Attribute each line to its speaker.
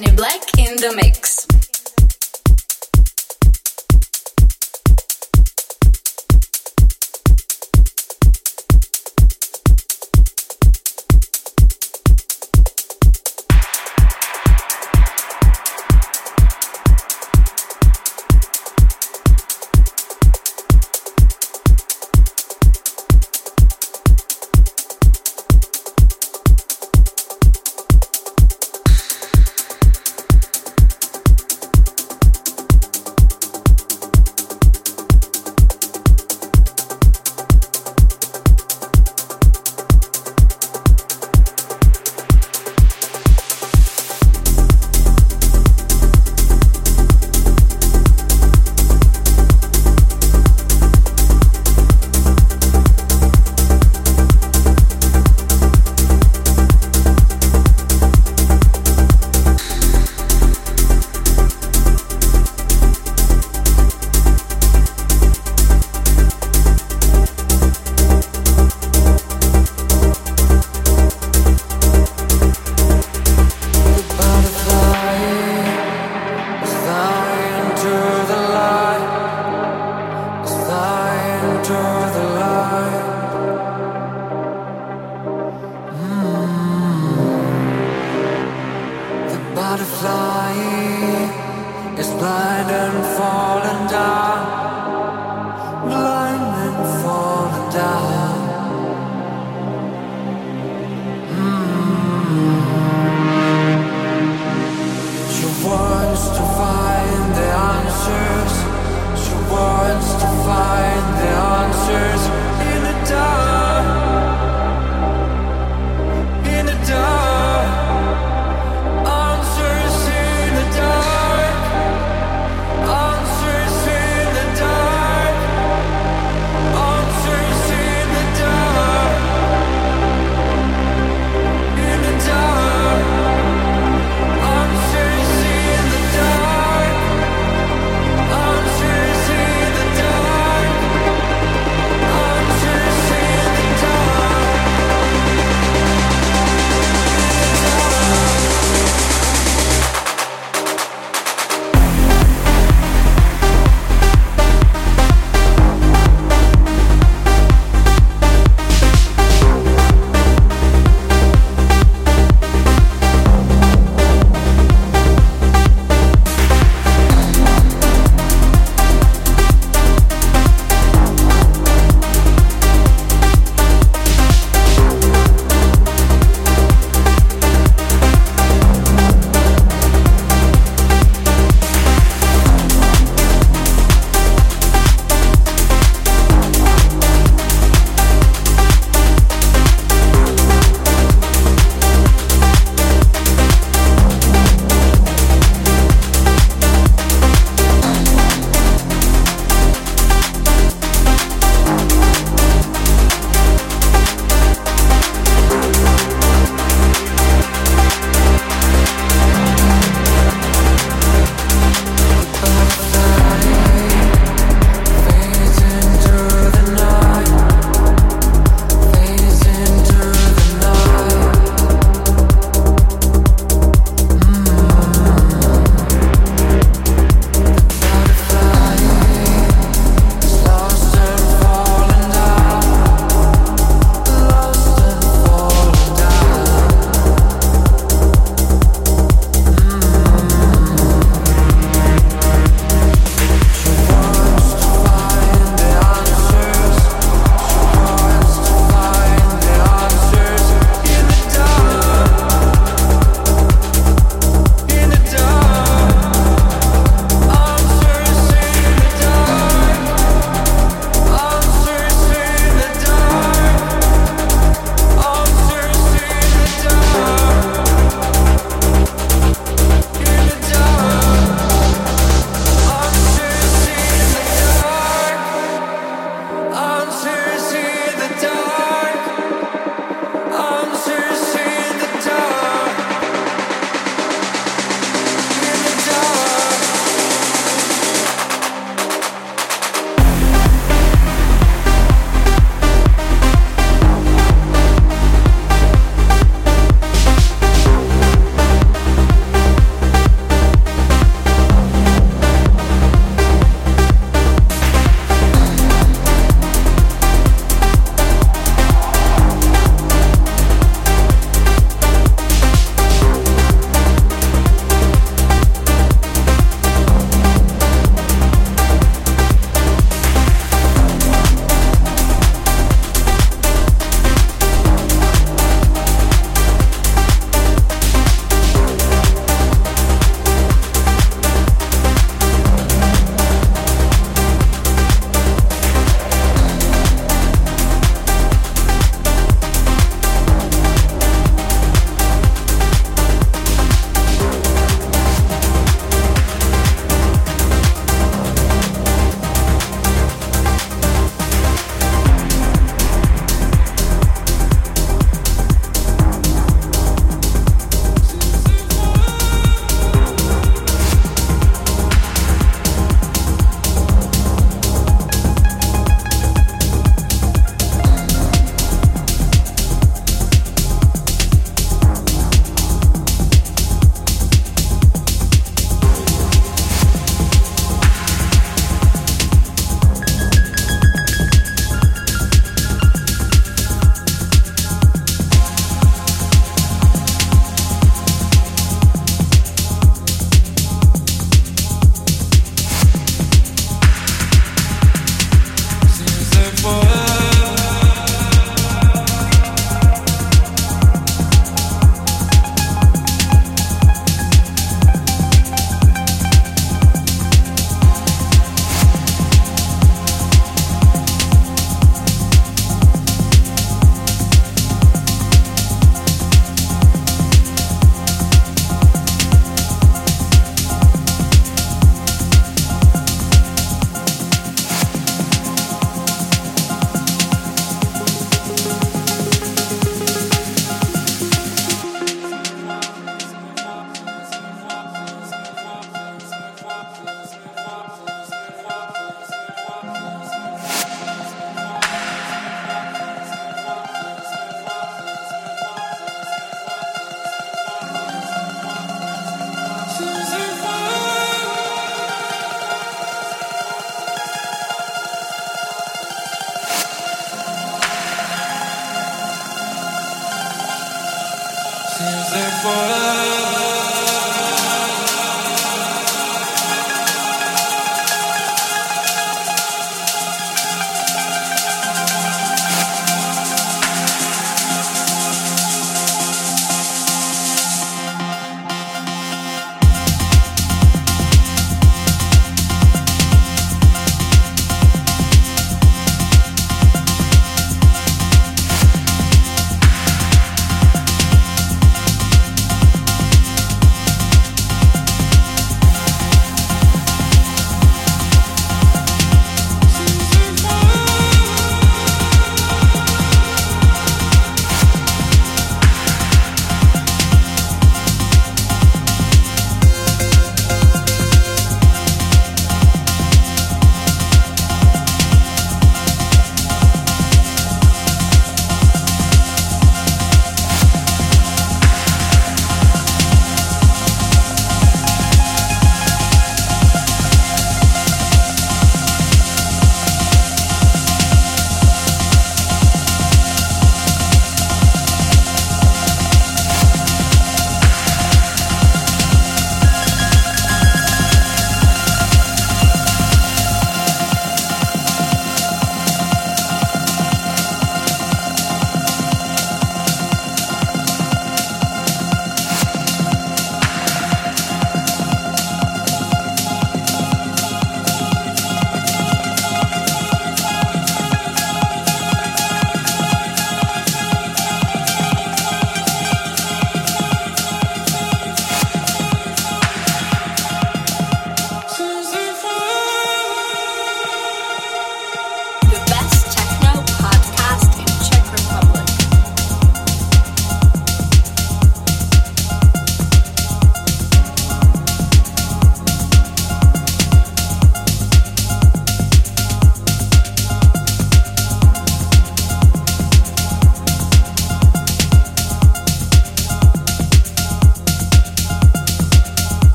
Speaker 1: Benny Black in the mix.